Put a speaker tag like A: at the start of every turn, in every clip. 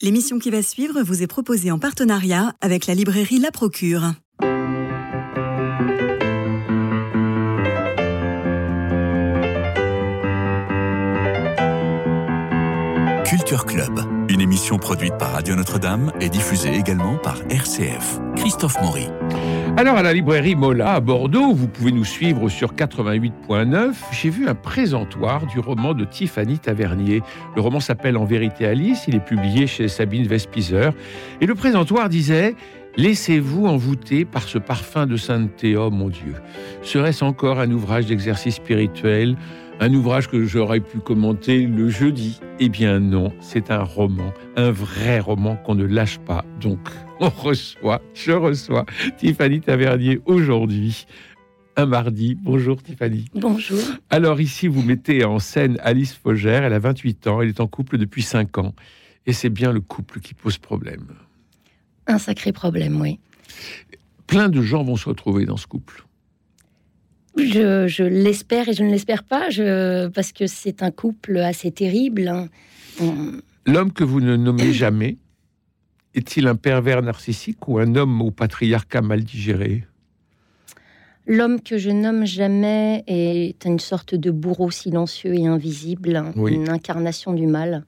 A: L'émission qui va suivre vous est proposée en partenariat avec la librairie La Procure.
B: Culture Club, une émission produite par Radio Notre-Dame et diffusée également par RCF. Christophe Maury.
C: Alors à la librairie Mola à Bordeaux, vous pouvez nous suivre sur 88.9. J'ai vu un présentoir du roman de Tiffany Tavernier. Le roman s'appelle En vérité Alice, il est publié chez Sabine Vespizer. Et le présentoir disait Laissez-vous envoûter par ce parfum de sainteté, oh mon Dieu. Serait-ce encore un ouvrage d'exercice spirituel un ouvrage que j'aurais pu commenter le jeudi. Eh bien non, c'est un roman, un vrai roman qu'on ne lâche pas. Donc, on reçoit, je reçois Tiffany Tavernier aujourd'hui. Un mardi. Bonjour Tiffany.
D: Bonjour.
C: Alors ici, vous mettez en scène Alice Fogère. Elle a 28 ans. Elle est en couple depuis 5 ans. Et c'est bien le couple qui pose problème.
D: Un sacré problème, oui.
C: Plein de gens vont se retrouver dans ce couple.
D: Je, l'espère et je ne l'espère pas, je, parce que c'est un couple assez terrible. Hein.
C: L'homme que vous ne nommez jamais est-il un pervers narcissique ou un homme au patriarcat mal digéré?
D: L'homme que je nomme jamais est une sorte de bourreau silencieux et invisible, une incarnation du mal.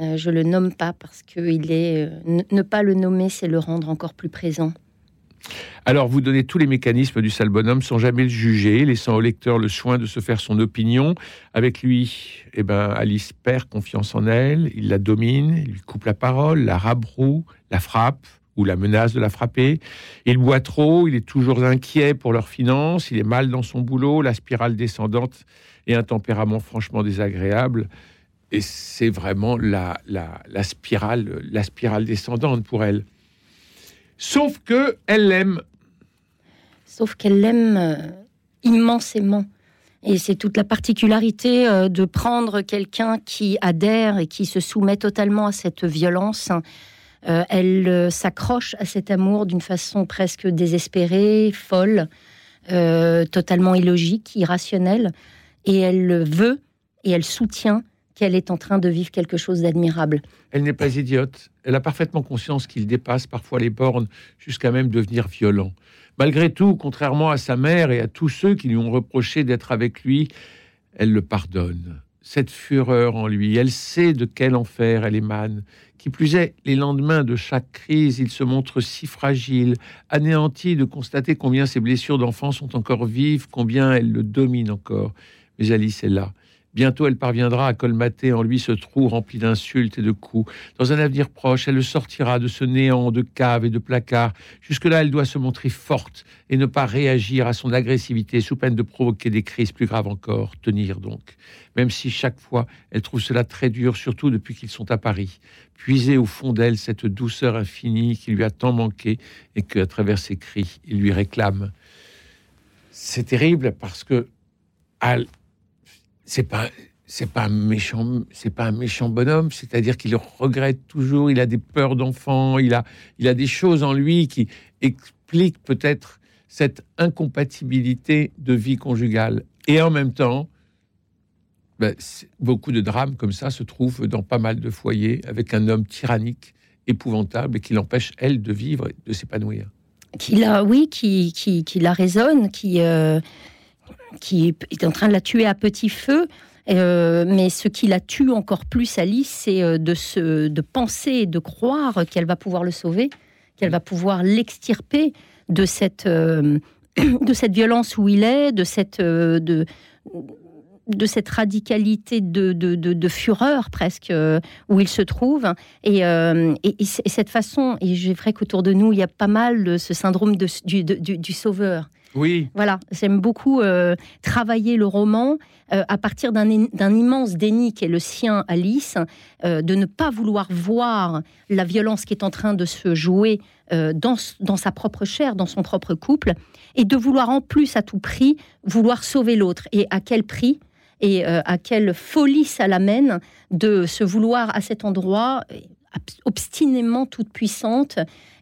D: Euh, je le nomme pas parce que il est euh, ne pas le nommer, c'est le rendre encore plus présent.
C: Alors, vous donnez tous les mécanismes du sale bonhomme sans jamais le juger, laissant au lecteur le soin de se faire son opinion. Avec lui, eh ben, Alice perd confiance en elle, il la domine, il lui coupe la parole, la rabroue, la frappe ou la menace de la frapper. Il boit trop, il est toujours inquiet pour leurs finances, il est mal dans son boulot, la spirale descendante et un tempérament franchement désagréable. Et c'est vraiment la, la, spirale, la spirale descendante pour elle. Sauf que elle l'aime.
D: Sauf qu'elle l'aime euh, immensément. Et c'est toute la particularité euh, de prendre quelqu'un qui adhère et qui se soumet totalement à cette violence. Euh, elle s'accroche à cet amour d'une façon presque désespérée, folle, totalement illogique, irrationnelle. Et elle le veut et elle soutient qu'elle est en train de vivre quelque chose d'admirable.
C: Elle n'est pas idiote. Elle a parfaitement conscience qu'il dépasse parfois les bornes jusqu'à même devenir violent. Malgré tout, contrairement à sa mère et à tous ceux qui lui ont reproché d'être avec lui, elle le pardonne. Cette fureur en lui, elle sait de quel enfer elle émane. Qui plus est, les lendemains de chaque crise, il se montre si fragile, anéanti de constater combien ses blessures d'enfant sont encore vives, combien elle le domine encore. Mais Alice est là. Bientôt, elle parviendra à colmater en lui ce trou rempli d'insultes et de coups. Dans un avenir proche, elle le sortira de ce néant de caves et de placards. Jusque-là, elle doit se montrer forte et ne pas réagir à son agressivité sous peine de provoquer des crises plus graves encore. Tenir donc. Même si chaque fois, elle trouve cela très dur, surtout depuis qu'ils sont à Paris. Puiser au fond d'elle cette douceur infinie qui lui a tant manqué et que, à travers ses cris, il lui réclame. C'est terrible parce que c'est pas c'est pas un méchant c'est pas un méchant bonhomme c'est-à-dire qu'il regrette toujours il a des peurs d'enfant il a il a des choses en lui qui expliquent peut-être cette incompatibilité de vie conjugale. Et en même temps ben, beaucoup de drames comme ça se trouvent dans pas mal de foyers avec un homme tyrannique épouvantable et qui l'empêche elle de vivre de s'épanouir.
D: Qui la oui qui qui, qui la raisonne qui euh, qui est en train de la tuer à petit feu. Euh, mais ce qui la tue encore plus, Alice, c'est euh, de, se, de penser de croire qu'elle va pouvoir le sauver, qu'elle va pouvoir l'extirper de cette, euh, de cette violence où il est, de cette, de, de cette radicalité de, de, de, fureur presque où il se trouve. Et, et, cette façon, et j'ai vrai qu'autour de nous, il y a pas mal ce syndrome du, du sauveur.
C: Oui.
D: Voilà, j'aime beaucoup euh, travailler le roman euh, à partir d'un immense déni qui est le sien, Alice, euh, de ne pas vouloir voir la violence qui est en train de se jouer dans, dans, sa propre chair, dans son propre couple, et de vouloir en plus à tout prix vouloir sauver l'autre. Et à quel prix? Et à quelle folie ça l'amène de se vouloir à cet endroit obstinément toute puissante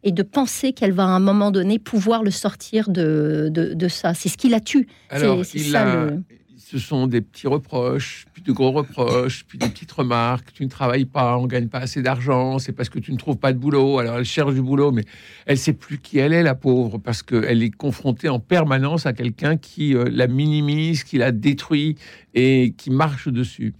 D: et de penser qu'elle va à un moment donné pouvoir le sortir de, de, ça. C'est ce qui la tue.
C: Alors, il, a, ce sont des petits reproches, puis de gros reproches, puis des petites remarques. Tu ne travailles pas, on gagne pas assez d'argent, c'est parce que tu ne trouves pas de boulot. Alors elle cherche du boulot, mais elle sait plus qui elle est, la pauvre, parce qu'elle est confrontée en permanence à quelqu'un qui euh, la minimise, qui la détruit et qui marche dessus.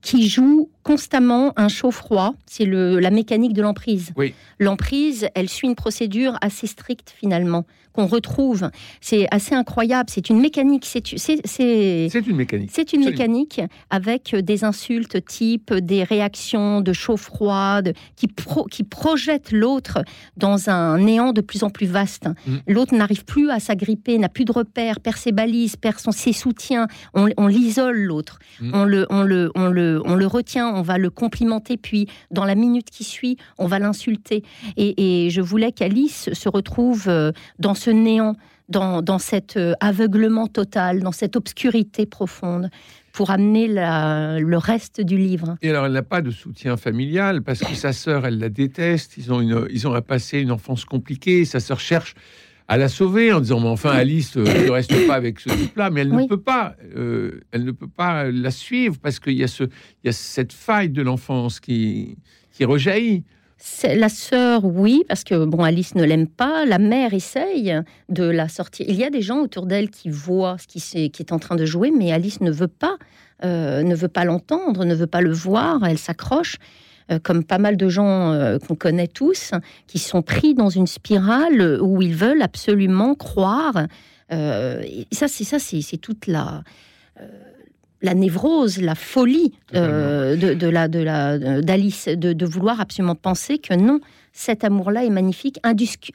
D: Qui joue constamment un chaud-froid, c'est la mécanique de l'emprise.
C: Oui.
D: L'emprise, elle suit une procédure assez stricte finalement qu'on retrouve. C'est assez incroyable. C'est une mécanique. C'est
C: une mécanique.
D: C'est une mécanique avec des insultes type des réactions de chaud-froid qui, qui projettent l'autre dans un néant de plus en plus vaste. Mm. L'autre n'arrive plus à s'agripper, n'a plus de repères, perd ses balises, perd son, ses soutiens. On, l'isole l'autre. Mm. On, le, on, le, on, le, on le retient, on va le complimenter, puis dans la minute qui suit, on va l'insulter. Et, je voulais qu'Alice se retrouve euh, dans ce néant, dans, cet euh, aveuglement total, dans cette obscurité profonde pour amener le reste du livre.
C: Et alors, elle n'a pas de soutien familial parce que sa sœur, elle la déteste. Ils ont, une, ils ont à passer une enfance compliquée. Sa sœur cherche à la sauver en disant mais enfin Alice euh, ne reste pas avec ce type-là mais elle ne peut pas euh, elle ne peut pas la suivre parce qu'il y a ce il y a cette faille de l'enfance qui qui rejaillit
D: la sœur, oui, parce que bon, Alice ne l'aime pas. La mère essaye de la sortir. Il y a des gens autour d'elle qui voient ce qui, est, qui est en train de jouer, mais Alice ne veut pas, euh, ne veut pas l'entendre, ne veut pas le voir. Elle s'accroche, comme pas mal de gens euh, qu'on connaît tous, qui sont pris dans une spirale où ils veulent absolument croire. et ça, c'est ça, c'est toute la la névrose, la folie euh, de, la de la d'Alice de, vouloir absolument penser que non, cet amour-là est magnifique,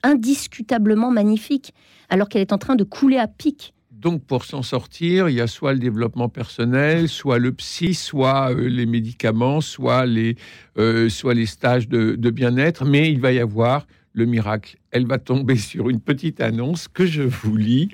D: indiscutablement magnifique, alors qu'elle est en train de couler à pic.
C: Donc pour s'en sortir, il y a soit le développement personnel, soit le psy, soit euh, les médicaments, soit les, euh, stages de bien-être, mais il va y avoir le miracle. Elle va tomber sur une petite annonce que je vous lis.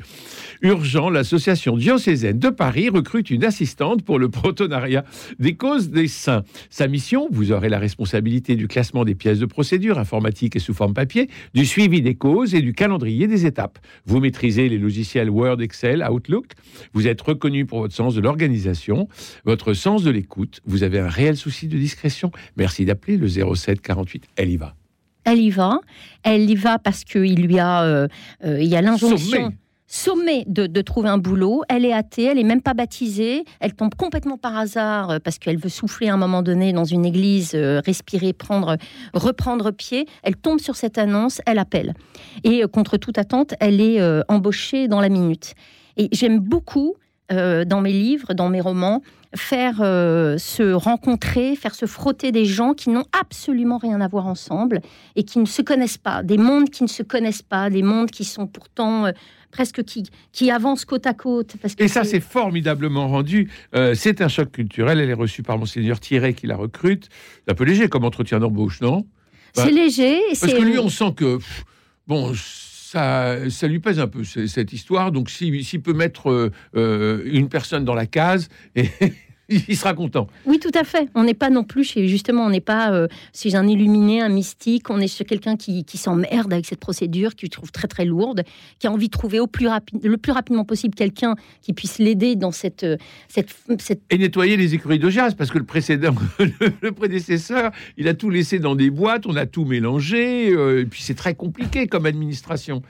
C: Urgent, l'association diocésaine de Paris recrute une assistante pour le protonariat des causes des saints. Sa mission, vous aurez la responsabilité du classement des pièces de procédure informatique et sous forme papier, du suivi des causes et du calendrier des étapes. Vous maîtrisez les logiciels Word, Excel, Outlook. Vous êtes reconnu pour votre sens de l'organisation, votre sens de l'écoute. Vous avez un réel souci de discrétion. Merci d'appeler le 07 48. Elle y va
D: elle y va. Elle y va parce qu'il lui a, euh, euh, il y a l'injonction. Sommée de, trouver un boulot, elle est athée, elle est même pas baptisée, elle tombe complètement par hasard euh, parce qu'elle veut souffler à un moment donné dans une église, respirer, prendre, reprendre pied. Elle tombe sur cette annonce, elle appelle et contre toute attente, elle est embauchée dans la minute. Et j'aime beaucoup dans mes livres, dans mes romans, faire euh, se rencontrer, faire se frotter des gens qui n'ont absolument rien à voir ensemble et qui ne se connaissent pas, des mondes qui ne se connaissent pas, des mondes qui sont pourtant euh, presque qui, qui avancent côte à côte.
C: Parce et ça, c'est formidablement rendu. Euh, c'est un choc culturel. Elle est reçue par Monseigneur Thierry qui la recrute. C'est un peu léger comme entretien d'embauche, non?
D: C'est bah, léger.
C: Parce que lui, on sent que, bon, ça, ça, lui pèse un peu cette histoire. Donc, s'il peut mettre une personne dans la case il sera content.
D: Oui, tout à fait. On n'est pas non plus chez, justement, on n'est pas euh, chez un illuminé, un mystique. On est chez quelqu'un qui, qui s'emmerde avec cette procédure, qui trouve très très lourde, qui a envie de trouver au plus rapide, le plus rapidement possible quelqu'un qui puisse l'aider dans cette, euh, cette, cette,
C: Et nettoyer les écuries de jazz, parce que le précédent, le prédécesseur, il a tout laissé dans des boîtes, on a tout mélangé, euh, et puis c'est très compliqué comme administration.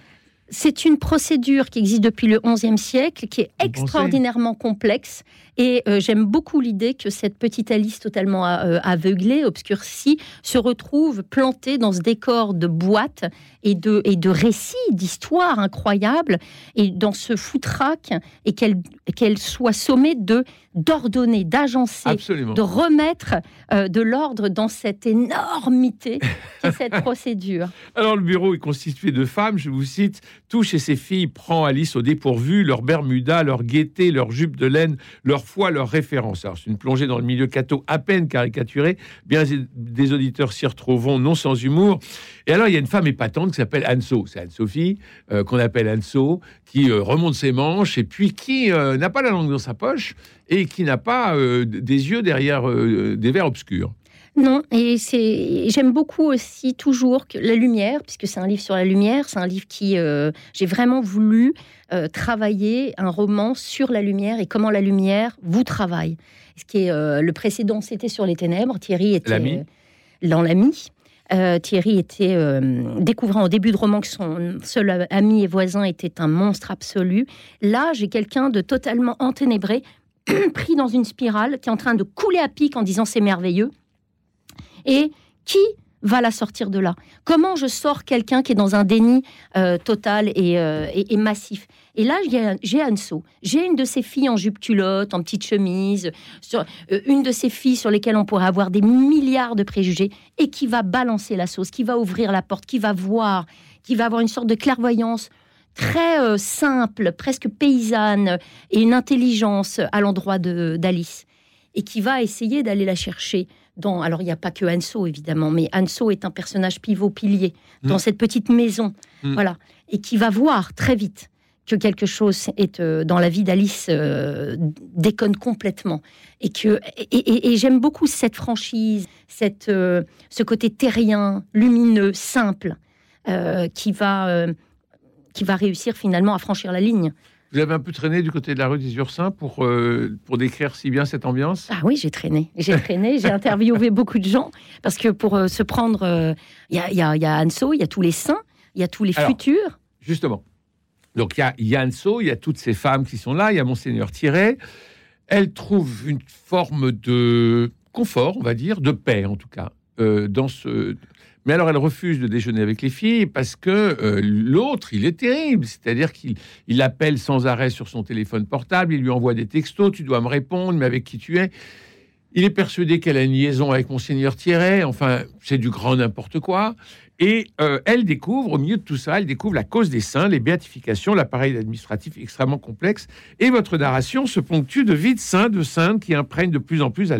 D: C'est une procédure qui existe depuis le XIe siècle, qui est extraordinairement complexe. Et euh, j'aime beaucoup l'idée que cette petite Alice totalement euh, aveuglée, obscurcie, se retrouve plantée dans ce décor de boîtes et de, et de récits, d'histoires incroyables, et dans ce foutraque, et qu'elle qu'elle soit sommée de d'ordonner, d'agencer, de remettre euh, de l'ordre dans cette énormité qu'est cette procédure.
C: Alors le bureau est constitué de femmes, je vous cite, tout chez ces filles prend Alice au dépourvu, leur bermuda, leur gaieté, leur jupe de laine, leur foi, leur référence. Alors c'est une plongée dans le milieu catho à peine caricaturé, bien des auditeurs s'y retrouveront non sans humour. Et alors il y a une femme épatante qui s'appelle Anso, c'est Anne-Sophie, euh, qu'on appelle Anso, qui euh, remonte ses manches et puis qui n'a pas la langue dans sa poche et qui n'a pas euh, des yeux derrière euh, des verres obscurs.
D: Non, et c'est j'aime beaucoup aussi toujours que la lumière, puisque c'est un livre sur la lumière, c'est un livre qui euh, j'ai vraiment voulu euh, travailler un roman sur la lumière et comment la lumière vous travaille. Ce qui est euh, le précédent, c'était sur les ténèbres. Thierry était
C: L'ami.
D: dans l'ami. Euh, Thierry était euh, découvrant au début de roman que son seul ami et voisin était un monstre absolu. Là, j'ai quelqu'un de totalement enténébré, pris dans une spirale, qui est en train de couler à pic en disant c'est merveilleux. Et qui va la sortir de là? Comment je sors quelqu'un qui est dans un déni euh, total et, euh, massif? Et là, j'ai- Anso. J'ai une de ces filles en jupe culotte, en petite chemise, euh, une de ces filles sur lesquelles on pourrait avoir des milliards de préjugés et qui va balancer la sauce, qui va ouvrir la porte, qui va voir, qui va avoir une sorte de clairvoyance très simple, presque paysanne, et une intelligence à l'endroit d'Alice, et qui va essayer d'aller la chercher. Dans, alors, il n'y a pas que Anso, évidemment, mais Anso est un personnage pivot-pilier dans
C: Mm.
D: cette petite maison,
C: Mm.
D: voilà, et qui va voir très vite que quelque chose est euh, dans la vie d'Alice euh, déconne complètement et que et, et- et j'aime beaucoup cette franchise, cette euh, ce côté terrien, lumineux, simple, qui va qui va réussir finalement à franchir la ligne.
C: Vous avez un peu traîné du côté de la rue des Ursins pour, euh, pour décrire si bien cette ambiance?
D: Ah oui, j'ai traîné, j'ai traîné, j'ai interviewé beaucoup de gens parce que pour euh, se prendre, euh, il y, y a- il y a Anso, il y a tous les saints, il y a tous les
C: Alors,
D: futurs.
C: Justement. Donc il y a Yanso, il y a toutes ces femmes qui sont là, il y a Monseigneur Thierry. Elle trouve une forme de confort, on va dire, de paix en tout cas, dans ce. Mais alors elle refuse de déjeuner avec les filles parce que euh, l'autre, il est terrible. C'est-à-dire qu'il il appelle sans arrêt sur son téléphone portable, il lui envoie des textos, tu dois me répondre, mais avec qui tu es. Il est persuadé qu'elle a une liaison avec Monseigneur Thierry. Enfin, c'est du grand n'importe quoi. Et euh, elle découvre, au milieu de tout ça, elle découvre la cause des saints, les béatifications, l'appareil administratif extrêmement complexe. Et votre narration se ponctue de vies de saints, de saintes qui imprègnent de plus en plus.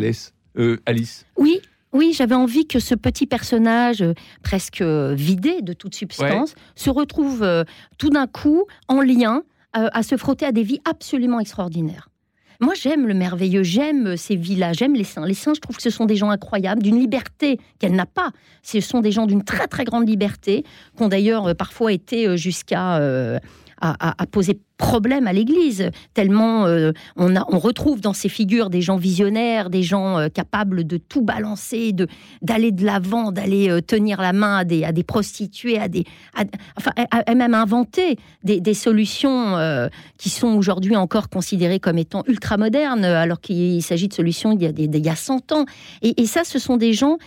C: Euh, Alice.
D: Oui, oui, j'avais envie que ce petit personnage euh, presque euh, vidé de toute substance se retrouve euh, tout d'un coup en lien euh, à se frotter à des vies absolument extraordinaires. Moi, j'aime le merveilleux, j'aime ces vies-là, j'aime les saints. Les saints, je trouve que ce sont des gens incroyables, d'une liberté qu'elle n'a pas. Ce sont des gens d'une très très grande liberté, qui ont d'ailleurs parfois été jusqu'à à, à- à poser problème à l'Église, tellement euh, on, a, on retrouve dans ces figures des gens visionnaires, des gens euh, capables de tout balancer, d'aller de l'avant, d'aller euh, tenir la main à des, à des prostituées, à des, enfin, à- même inventer des, des solutions qui sont aujourd'hui encore considérées comme étant ultra modernes, alors qu'il s'agit de solutions il y a, il y a 100 ans. Et, et ça, ce sont des gens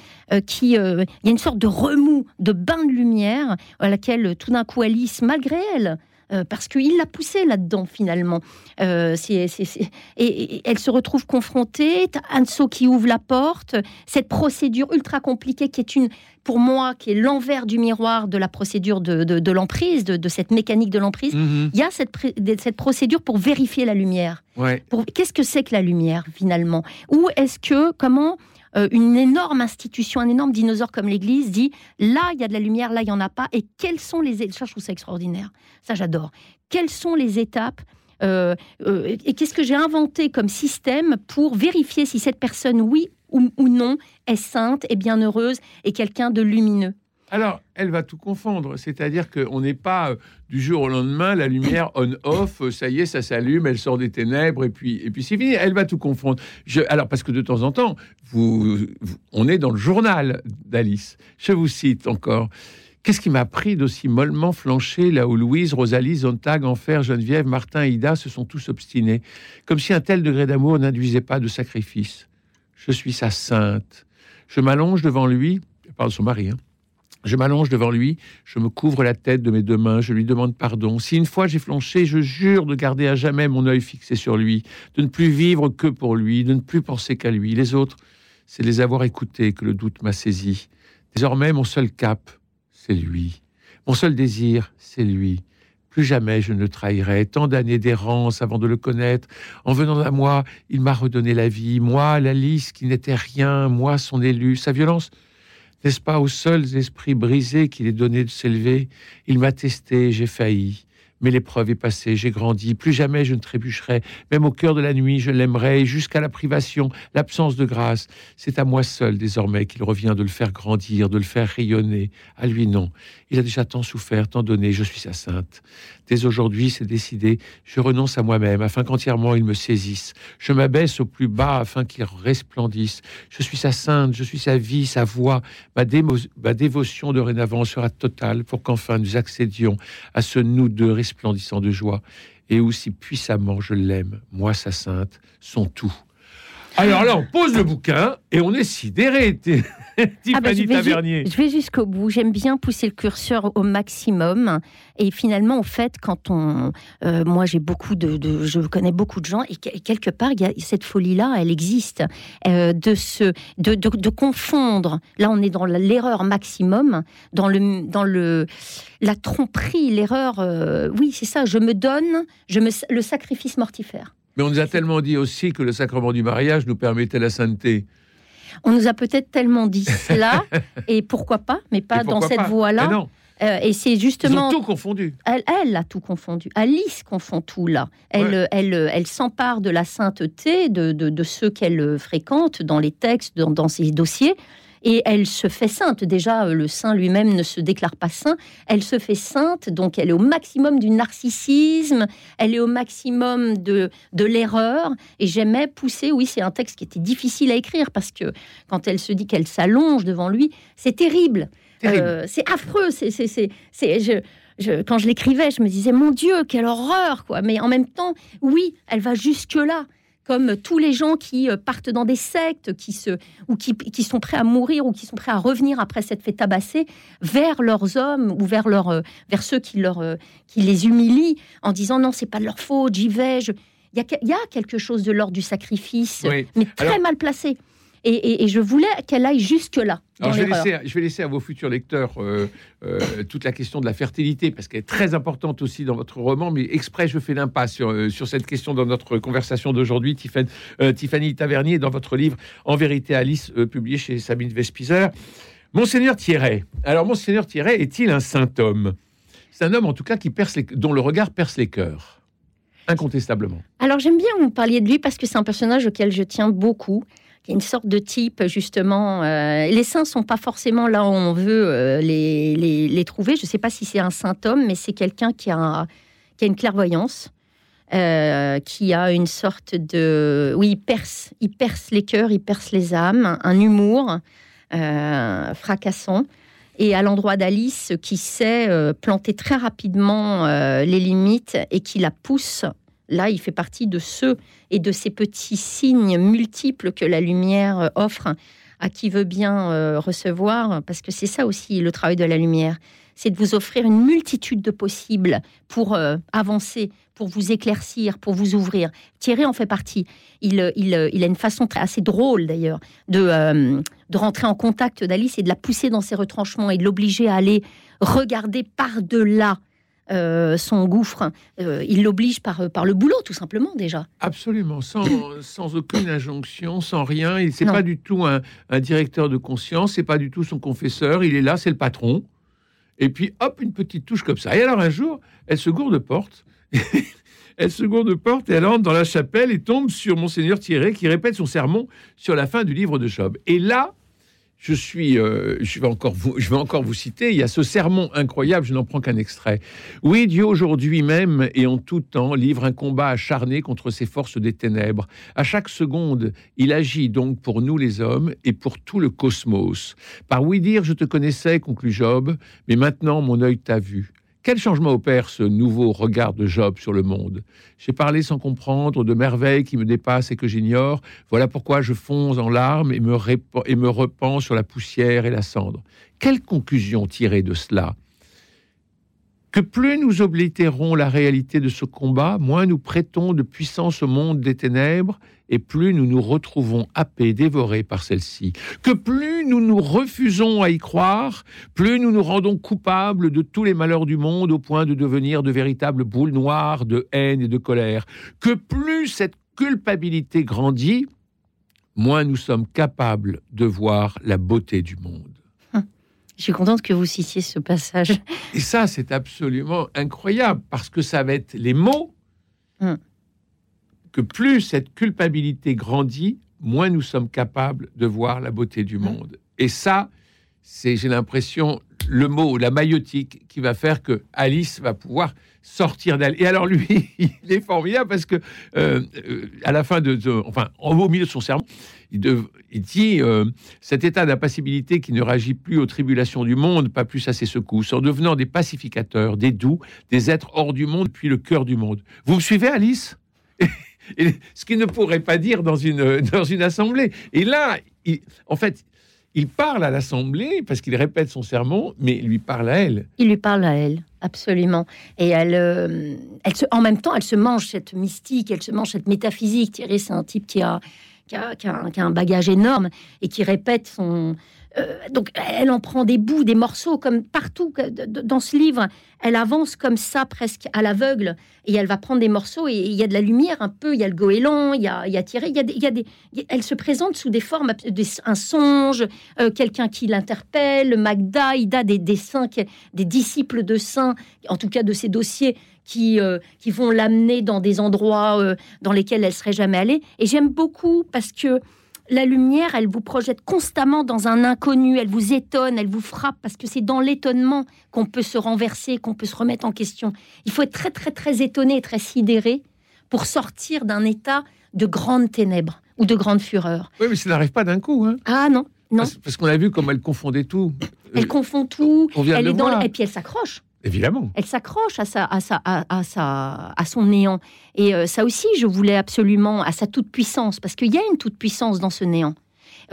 D: qui, il y a une sorte de remous, de bain de lumière à laquelle tout d'un coup Alice, malgré elle, euh, parce qu'il l'a poussée là-dedans finalement. Euh, c'est- c'est- c'est- et, et elle se retrouve confrontée. Anso qui ouvre la porte. Cette procédure ultra compliquée qui est une, pour moi, qui est l'envers du miroir de la procédure de, de- de l'emprise, de, de cette mécanique de l'emprise.
C: Mhm.
D: Il y a cette, pré- de- cette procédure pour vérifier la lumière.
C: Ouais.
D: Pour- Qu'est-ce que c'est que la lumière finalement? Ou est-ce que, comment euh, une énorme institution, un énorme dinosaure comme l'Église dit là il y a de la lumière, là il y en a pas, et quelles sont les ça je trouve ça extraordinaire, ça j'adore. Quelles sont les étapes euh, euh, et qu'est-ce que j'ai inventé comme système pour vérifier si cette personne, oui ou, ou non, est sainte, est bienheureuse, est quelqu'un de lumineux?
C: Alors, elle va tout confondre. C'est-à-dire qu'on n'est pas euh, du jour au lendemain, la lumière on-off, euh, ça y est, ça s'allume, elle sort des ténèbres, et puis, et puis c'est fini. Elle va tout confondre. Je, alors, parce que de temps en temps, vous, vous- on est dans le journal d'Alice. Je vous cite encore. Qu'est-ce qui m'a pris d'aussi mollement flancher là où Louise, Rosalie, Zontag, Enfer, Geneviève, Martin et Ida se sont tous obstinés, comme si un tel degré d'amour n'induisait pas de sacrifice? Je suis sa sainte. Je m'allonge devant lui, elle parle de son mari, hein. Je m'allonge devant lui, je me couvre la tête de mes deux mains, je lui demande pardon. Si une fois j'ai flanché, je jure de garder à jamais mon œil fixé sur lui, de ne plus vivre que pour lui, de ne plus penser qu'à lui. Les autres, c'est les avoir écoutés que le doute m'a saisi. Désormais, mon seul cap, c'est lui. Mon seul désir, c'est lui. Plus jamais je ne trahirai. Tant d'années d'errance avant de le connaître. En venant à moi, il m'a redonné la vie. Moi, la lys qui n'était rien. Moi, son élu. Sa violence, n'est-ce pas aux seuls esprits brisés qu'il est donné de s'élever? Il m'a testé, j'ai failli. Mais l'épreuve est passée, j'ai grandi, plus jamais je ne trébucherai, même au cœur de la nuit, je l'aimerai, jusqu'à la privation, l'absence de grâce. C'est à moi seul désormais qu'il revient de le faire grandir, de le faire rayonner. À lui non. Il a déjà tant souffert, tant donné, je suis sa sainte. Dès aujourd'hui, c'est décidé, je renonce à moi-même, afin qu'entièrement il me saisisse. Je m'abaisse au plus bas, afin qu'il resplendisse. Je suis sa sainte, je suis sa vie, sa voix. Ma, dévotion dorénavant sera totale, pour qu'enfin nous accédions à ce nous deux resplendissant de joie, et aussi puissamment je l'aime, moi sa sainte, son tout. Alors là, on pose le bouquin et on est sidéré.
D: Ah bah, je, vais je vais jusqu'au bout. J'aime bien pousser le curseur au maximum. Et finalement, au fait, quand on, euh, moi, j'ai beaucoup de, je connais beaucoup de gens et, quelque part, il y a cette folie-là, elle existe, euh, de se, de, de, confondre. Là, on est dans l'erreur maximum, dans le, dans le, la tromperie, l'erreur. Euh, oui, c'est ça. Je me donne, je me, le sacrifice mortifère.
C: Mais on nous a tellement dit aussi que le sacrement du mariage nous permettait la sainteté.
D: On nous a peut-être tellement dit cela, et pourquoi pas, mais pas dans cette voie-là.
C: Euh,
D: et c'est justement.
C: Ils ont tout confondu.
D: Elle, elle, a tout confondu. Alice confond tout là. Elle, elle, elle, s'empare de la sainteté de, de, ceux qu'elle fréquente dans les textes, dans, dans ses dossiers et elle se fait sainte. Déjà, euh, le saint lui-même ne se déclare pas saint. Elle se fait sainte, donc elle est au maximum du narcissisme, elle est au maximum de, de l'erreur. Et j'aimais pousser, oui, c'est un texte qui était difficile à écrire parce que quand elle se dit qu'elle s'allonge devant lui, c'est terrible. Euh, c'est affreux. C'est, c'est, c'est, je, je, quand je l'écrivais, je me disais, mon Dieu, quelle horreur, quoi. Mais en même temps, oui, elle va jusque-là comme tous les gens qui euh, partent dans des sectes, qui, se, ou qui, qui, sont prêts à mourir ou qui sont prêts à revenir après s'être fait tabasser, vers leurs hommes ou vers, leur, euh, vers ceux qui, leur, euh, qui les humilient en disant non, c'est pas de leur faute, j'y vais. Il, y a, il y, a, quelque chose de l'ordre du sacrifice, mais très mal placé. Et, je voulais qu'elle aille jusque-là.
C: je vais, laisser, je vais, laisser, à vos futurs lecteurs euh, euh, toute la question de la fertilité, parce qu'elle est très importante aussi dans votre roman, mais exprès, je fais l'impasse sur, euh, sur cette question dans notre conversation d'aujourd'hui. Tiffany, Tiffany, Tavernier, dans votre livre En vérité, Alice, publié chez Sabine Vespizer. Monseigneur Thierry. Alors, Monseigneur Thierry est-il un saint homme? C'est un homme, en tout cas, qui perce dont le regard perce les cœurs. Incontestablement.
D: Alors j'aime bien vous parliez de lui parce que c'est un personnage auquel je tiens beaucoup une sorte de type, justement. Euh, les saints sont pas forcément là où on veut euh, les, les, trouver. Je ne sais pas si c'est un saint homme, mais c'est quelqu'un qui a, qui a une clairvoyance, euh, qui a une sorte de. Oui, il perce, il perce les cœurs, il perce les âmes, un humour fracassant. Et à l'endroit d'Alice, qui sait planter très rapidement les limites et qui la pousse Là, il fait partie de ceux et de ces petits signes multiples que la lumière offre à qui veut bien euh, recevoir, parce que c'est ça aussi le travail de la lumière, c'est de vous offrir une multitude de possibles pour euh, avancer, pour vous éclaircir, pour vous ouvrir. Thierry en fait partie. Il, il, il a une façon très, assez drôle d'ailleurs de, euh, de rentrer en contact d'Alice et de la pousser dans ses retranchements et de l'obliger à aller regarder par-delà euh, son gouffre, euh, il l'oblige par, par le boulot, tout simplement, déjà.
C: Absolument, sans, sans aucune injonction, sans rien. Il n'est pas du tout un, directeur de conscience, c'est pas du tout son confesseur. Il est là, c'est le patron. Et puis, hop, une petite touche comme ça. Et alors, un jour, elle se gourde porte. elle se gourde porte et elle entre dans la chapelle et tombe sur Monseigneur Thierry qui répète son sermon sur la fin du livre de Job. Et là, je suis, euh, je vais encore vous, je vais encore vous citer. Il y a ce sermon incroyable. Je n'en prends qu'un extrait. Oui, Dieu aujourd'hui même et en tout temps livre un combat acharné contre ces forces des ténèbres. À chaque seconde, il agit donc pour nous les hommes et pour tout le cosmos. Par oui dire, je te connaissais, conclut Job, mais maintenant mon œil t'a vu. Quel changement opère ce nouveau regard de Job sur le monde? J'ai parlé sans comprendre de merveilles qui me dépassent et que j'ignore. Voilà pourquoi je fonds en larmes et me, et me repens sur la poussière et la cendre. Quelle conclusion tirer de cela? Que plus nous oblitérons la réalité de ce combat, moins nous prêtons de puissance au monde des ténèbres et plus nous nous retrouvons happés, dévorés par celle-ci. Que plus nous nous refusons à y croire, plus nous nous rendons coupables de tous les malheurs du monde au point de devenir de véritables boules noires de haine et de colère. Que plus cette culpabilité grandit, moins nous sommes capables de voir la beauté du monde.
D: Je suis contente que vous citiez ce passage.
C: Et ça, c'est absolument incroyable parce que ça va être les mots
D: Hmm.
C: Que plus cette culpabilité grandit, moins nous sommes capables de voir la beauté du monde. Et ça, c'est, j'ai l'impression, le mot, la maïotique qui va faire que Alice va pouvoir sortir d'elle. Et alors lui, il est formidable parce que euh, euh, à la fin de, de- enfin, au milieu de son il, dev- il dit euh, cet état d'impassibilité qui ne réagit plus aux tribulations du monde, pas plus à ses secousses, en devenant des pacificateurs, des doux, des êtres hors du monde, puis le cœur du monde. Vous me suivez, Alice? Et Ce qu'il ne pourrait pas dire dans une, dans une assemblée. Et là, il- en fait, il parle à l'assemblée parce qu'il répète son sermon, mais il lui parle à elle.
D: Il lui parle à elle, absolument. Et elle, euh, elle se, en même temps, elle se mange cette mystique, elle se mange cette métaphysique. Thierry, c'est un type qui a, qui a, qui a un bagage énorme et qui répète son. Euh, donc, elle en prend des bouts, des morceaux, comme partout dans ce livre. Elle avance comme ça, presque à l'aveugle, et elle va prendre des morceaux. Et il y a de la lumière un peu. Il y a le goéland, il y a, il y a Thierry. Il y a, des, y a des, elle se présente sous des formes, un songe, euh, quelqu'un qui l'interpelle, Magda, Ida, des, des saints, des disciples de saints, en tout cas de ces dossiers qui, euh, qui vont l'amener dans des endroits dans lesquels elle serait jamais allée. Et j'aime beaucoup parce que la lumière, elle vous projette constamment dans un inconnu, elle vous étonne, elle vous frappe, parce que c'est dans l'étonnement qu'on peut se renverser, qu'on peut se remettre en question. Il faut être très, très, très étonné et très sidéré pour sortir d'un état de grande ténèbres ou de grande fureur.
C: Oui, mais ça n'arrive pas d'un coup. Hein,
D: Ah non, non,
C: parce parce qu'on a vu comment elle confondait tout.
D: elle confond tout,
C: on vient
D: elle
C: de
D: est
C: le
D: dans
C: voir.
D: et puis elle s'accroche.
C: Évidemment.
D: Elle s'accroche à sa, à sa, à, à sa, à son néant. Et euh, ça aussi, je voulais absolument à sa toute puissance, parce qu'il y a une toute puissance dans ce néant.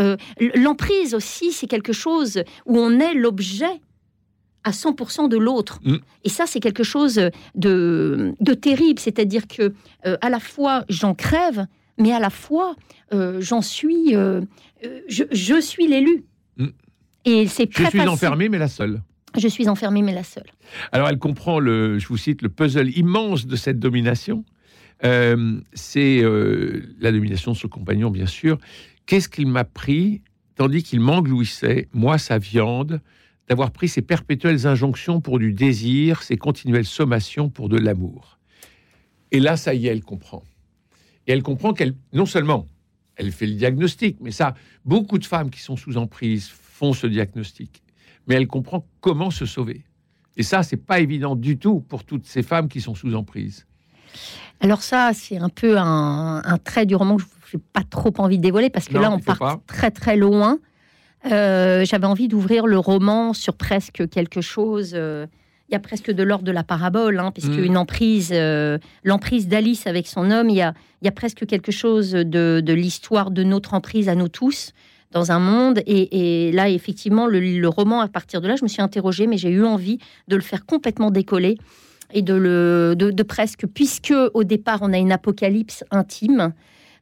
D: Euh, L'emprise aussi, c'est quelque chose où on est l'objet à 100% de l'autre.
C: Mm.
D: Et ça, c'est quelque chose de, de terrible. C'est-à-dire que euh, à la fois j'en crève, mais à la fois j'en suis, je, je suis l'élu.
C: Mm.
D: Et c'est
C: Je suis enfermée, mais la seule.
D: Je suis enfermée, mais la seule.
C: Alors, elle comprend le, je vous cite, le puzzle immense de cette domination. Euh, c'est euh, la domination de son compagnon, bien sûr. Qu'est-ce qu'il m'a pris, tandis qu'il m'englouissait, moi, sa viande, d'avoir pris ses perpétuelles injonctions pour du désir, ses continuelles sommations pour de l'amour? Et là, ça y est, elle comprend. Et elle comprend qu'elle, non seulement, elle fait le diagnostic, mais ça, beaucoup de femmes qui sont sous emprise font ce diagnostic, mais elle comprend comment se sauver. Et ça, c'est pas évident du tout pour toutes ces femmes qui sont sous emprise.
D: Alors ça, c'est un peu un, un trait du roman que je n'ai pas trop envie de dévoiler parce que
C: Non,
D: là, on part
C: pas.
D: très très loin. Euh, J'avais envie d'ouvrir le roman sur presque quelque chose. euh, il y a presque de l'ordre de la parabole, hein, puisque
C: Mm.
D: une emprise, euh, l'emprise d'Alice avec son homme, il y a, il y a presque quelque chose de, de l'histoire de notre emprise à nous tous dans un monde. Et, là, effectivement, le, roman, à partir de là, je me suis interrogée, mais j'ai eu envie de le faire complètement décoller et de le de presque puisque au départ on a une apocalypse intime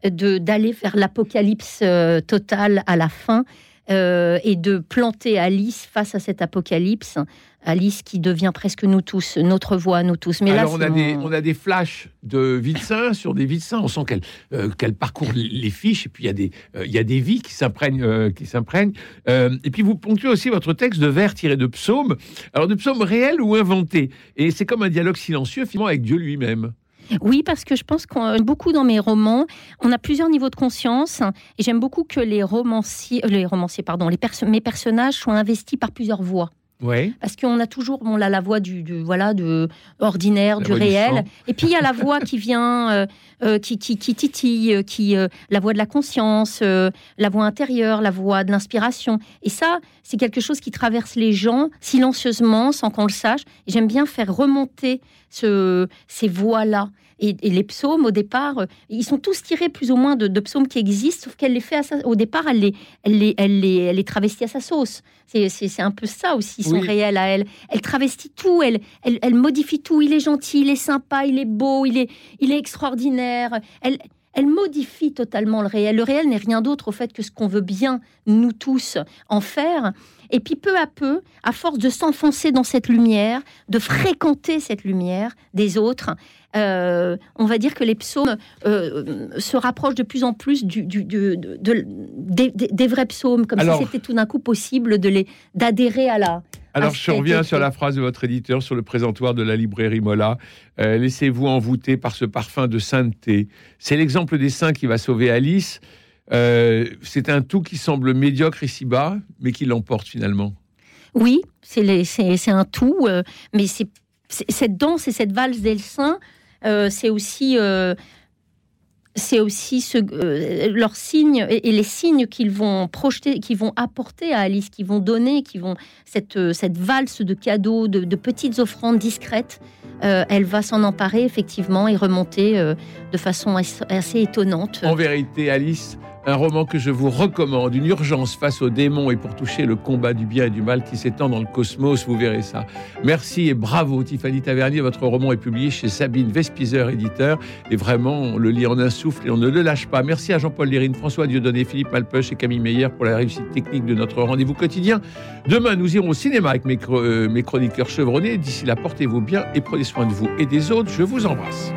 D: de d'aller vers l'apocalypse euh, totale à la fin euh, et de planter Alice face à cette apocalypse Alice qui devient presque nous tous notre voix nous tous mais
C: Alors,
D: là
C: on, a des, on a des flashs de Vitsin sur des Vitsins. On sent qu'elle euh, qu'elle parcourt les fiches et puis il y a des, euh, il y a des vies qui s'imprègnent. qui s'imprègnent. Et puis, vous ponctuez aussi votre texte de vers tirés de psaumes. Alors, de psaumes réels ou inventés. Et c'est comme un dialogue silencieux, finalement, avec Dieu lui-même.
D: Oui, parce que je pense qu'on beaucoup dans mes romans, on a plusieurs niveaux de conscience et j'aime beaucoup que les romanciers, euh, les romanciers, pardon, les perso- mes personnages soient investis par plusieurs voix.
C: Ouais.
D: Parce qu'on a toujours bon, là, la voix du, du- voilà de ordinaire,
C: La
D: du réel, et puis il y a la voix qui vient, euh, euh, qui, qui, qui titille, euh, qui euh, la voix de la conscience, euh, la voix intérieure, la voix de l'inspiration. Et ça, c'est quelque chose qui traverse les gens silencieusement, sans qu'on le sache. Et j'aime bien faire remonter ce, ces voix-là. Et, et les psaumes, au départ, euh, ils sont tous tirés plus ou moins de, de psaumes qui existent, sauf qu'elle les fait à sa- au départ, elle les, elle les, elle les, elle les travestit à sa sauce. C'est- C'est c'est un peu ça aussi, son
C: Oui.
D: réel à elle. Elle travestit tout, elle, elle, elle modifie tout. Il est gentil, il est sympa, il est beau, il est, il est extraordinaire. Elle, elle modifie totalement le réel. Le réel n'est rien d'autre au fait que ce qu'on veut bien, nous tous, en faire. Et puis peu à peu, à force de s'enfoncer dans cette lumière, de fréquenter cette lumière des autres, euh, on va dire que les psaumes euh, se rapprochent de plus en plus du, des, vrais psaumes, comme si c'était tout d'un coup possible de les d'adhérer à la.
C: Alors je reviens sur la phrase de votre éditeur sur le présentoir de la librairie Mola. Euh, laissez-vous envoûter par ce parfum de sainteté. C'est l'exemple des saints qui va sauver Alice. C'est un tout qui semble médiocre ici-bas, mais qui l'emporte finalement.
D: Oui, c'est un tout, mais c'est cette danse et cette valse des saints euh, c'est aussi euh, c'est aussi ce, euh, leurs signes et, les signes qu'ils vont projeter, qu'ils vont apporter à Alice, qu'ils vont donner, qui vont cette, cette valse de cadeaux, de, petites offrandes discrètes. elle va s'en emparer effectivement et remonter de façon assez étonnante.
C: En vérité, Alice, un roman que je vous recommande, une urgence face aux démons et pour toucher le combat du bien et du mal qui s'étend dans le cosmos, vous verrez ça. Merci et bravo Tiffany Tavernier, votre roman est publié chez Sabine Vespizer, éditeur, et vraiment on le lit en un souffle et on ne le lâche pas. Merci à Jean-Paul Lérine, François Dieudonné, Philippe Malpeuch et Camille Meyer pour la réussite technique de notre rendez-vous quotidien. Demain, nous irons au cinéma avec mes, euh, mes chroniqueurs chevronnés. D'ici là, portez-vous bien et prenez soin de vous et des autres. Je vous embrasse.